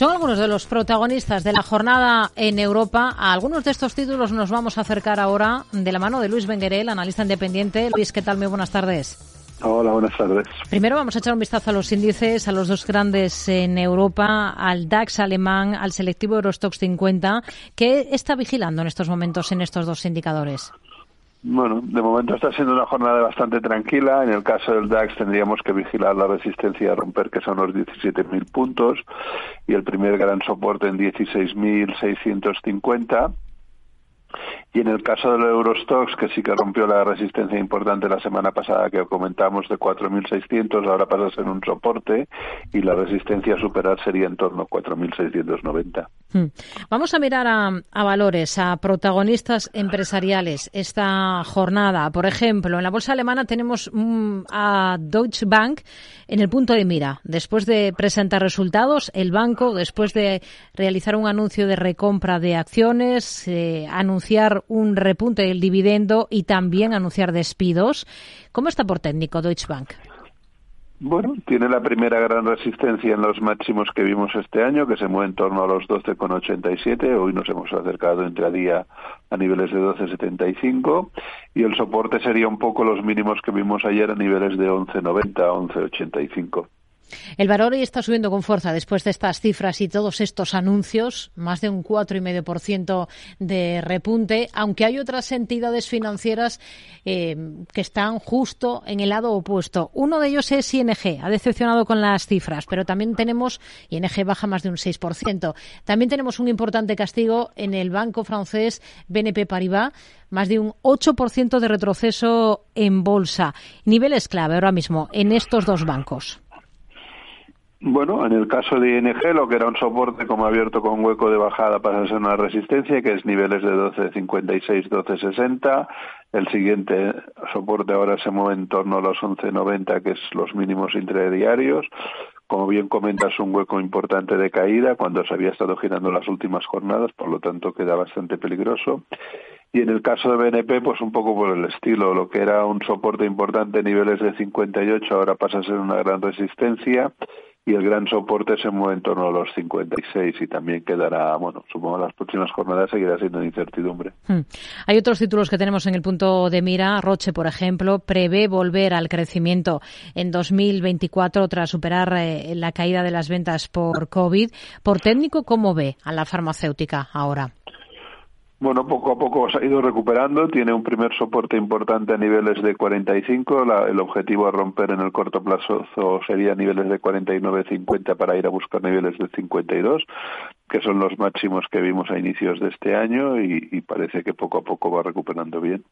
Son algunos de los protagonistas de la jornada en Europa. A algunos de estos títulos nos vamos a acercar ahora de la mano de Luis Benguerel, analista independiente. Luis, ¿qué tal? Muy buenas tardes. Hola, buenas tardes. Primero vamos a echar un vistazo a los índices, a los dos grandes en Europa, al DAX alemán, al selectivo Eurostox 50. ¿Qué está vigilando en estos momentos en estos dos indicadores? Bueno, de momento está siendo una jornada bastante tranquila. En el caso del DAX tendríamos que vigilar la resistencia a romper, que son los 17.000 puntos, y el primer gran soporte en 16.650. Y en el caso del Eurostox, que sí que rompió la resistencia importante la semana pasada que comentamos de 4.600, ahora pasa a ser un soporte y la resistencia a superar sería en torno a 4.690. Hmm. Vamos a mirar a, valores, a protagonistas empresariales esta jornada. Por ejemplo, en la bolsa alemana tenemos mm, a Deutsche Bank en el punto de mira. Después de presentar resultados, el banco, después de realizar un anuncio de recompra de acciones, eh, anunciar un repunte del dividendo y también anunciar despidos. ¿Cómo está por técnico Deutsche Bank? Bueno, tiene la primera gran resistencia en los máximos que vimos este año, que se mueve en torno a los 12,87. Hoy nos hemos acercado entre día a niveles de 12,75. Y el soporte sería un poco los mínimos que vimos ayer a niveles de 11,90, 11,85. El valor hoy está subiendo con fuerza después de estas cifras y todos estos anuncios, más de un 4,5% de repunte, aunque hay otras entidades financieras eh, que están justo en el lado opuesto. Uno de ellos es ING, ha decepcionado con las cifras, pero también tenemos, ING baja más de un 6%. También tenemos un importante castigo en el banco francés BNP Paribas, más de un 8% de retroceso en bolsa. Niveles clave ahora mismo en estos dos bancos. Bueno, en el caso de ING, lo que era un soporte como abierto con hueco de bajada pasa a ser una resistencia, que es niveles de 12.56, 12.60. El siguiente soporte ahora se mueve en torno a los 11.90, que es los mínimos intradiarios. Como bien comentas, un hueco importante de caída cuando se había estado girando las últimas jornadas, por lo tanto queda bastante peligroso. Y en el caso de BNP, pues un poco por el estilo, lo que era un soporte importante, niveles de 58, ahora pasa a ser una gran resistencia y el gran soporte se mueve en torno a los 56 y también quedará, bueno, supongo las próximas jornadas seguirá siendo incertidumbre. Hmm. Hay otros títulos que tenemos en el punto de mira. Roche, por ejemplo, prevé volver al crecimiento en 2024 tras superar eh, la caída de las ventas por COVID. Por técnico, ¿cómo ve a la farmacéutica ahora? Bueno, poco a poco se ha ido recuperando, tiene un primer soporte importante a niveles de 45, la, el objetivo a romper en el corto plazo sería niveles de 49-50 para ir a buscar niveles de 52, que son los máximos que vimos a inicios de este año y, y parece que poco a poco va recuperando bien.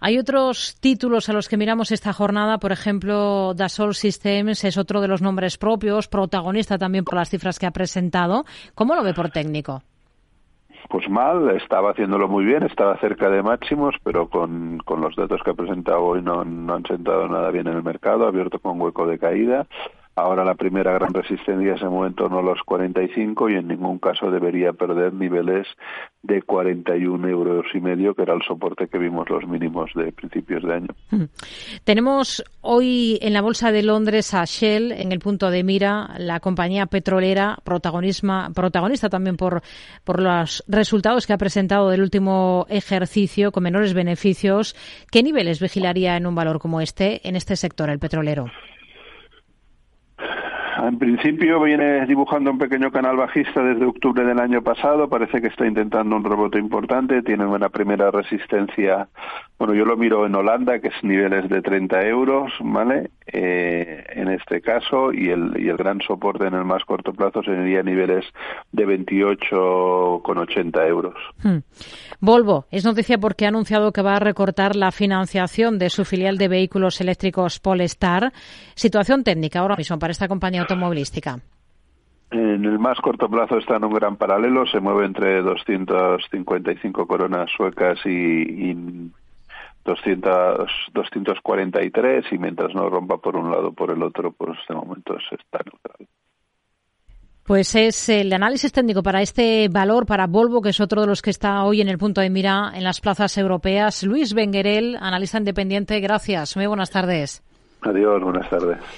Hay otros títulos a los que miramos esta jornada, por ejemplo, Dassault Systems es otro de los nombres propios, protagonista también por las cifras que ha presentado. ¿Cómo lo ve por técnico? Pues mal, estaba haciéndolo muy bien, estaba cerca de máximos, pero con, con los datos que ha presentado hoy no, no han sentado nada bien en el mercado, abierto con hueco de caída. Ahora la primera gran resistencia se mueve en torno a los 45 y en ningún caso debería perder niveles de 41 euros y medio, que era el soporte que vimos los mínimos de principios de año. Hmm. Tenemos hoy en la Bolsa de Londres a Shell en el punto de mira, la compañía petrolera, protagonista también por, por los resultados que ha presentado del último ejercicio con menores beneficios. ¿Qué niveles vigilaría en un valor como este, en este sector, el petrolero? En principio viene dibujando un pequeño canal bajista desde octubre del año pasado. Parece que está intentando un rebote importante. Tiene una primera resistencia. Bueno, yo lo miro en Holanda, que es niveles de 30 euros, ¿vale? Eh, en este caso, y el, y el gran soporte en el más corto plazo sería niveles de 28,80 euros. Hmm. Volvo es noticia porque ha anunciado que va a recortar la financiación de su filial de vehículos eléctricos Polestar. Situación técnica ahora mismo para esta compañía automovilística. En el más corto plazo está en un gran paralelo, se mueve entre 255 coronas suecas y, y 200, 243 y mientras no rompa por un lado o por el otro, por este momento está neutral. Pues es el análisis técnico para este valor, para Volvo, que es otro de los que está hoy en el punto de mira en las plazas europeas. Luis Benguerel, analista independiente, gracias. Muy buenas tardes. Adiós, buenas tardes.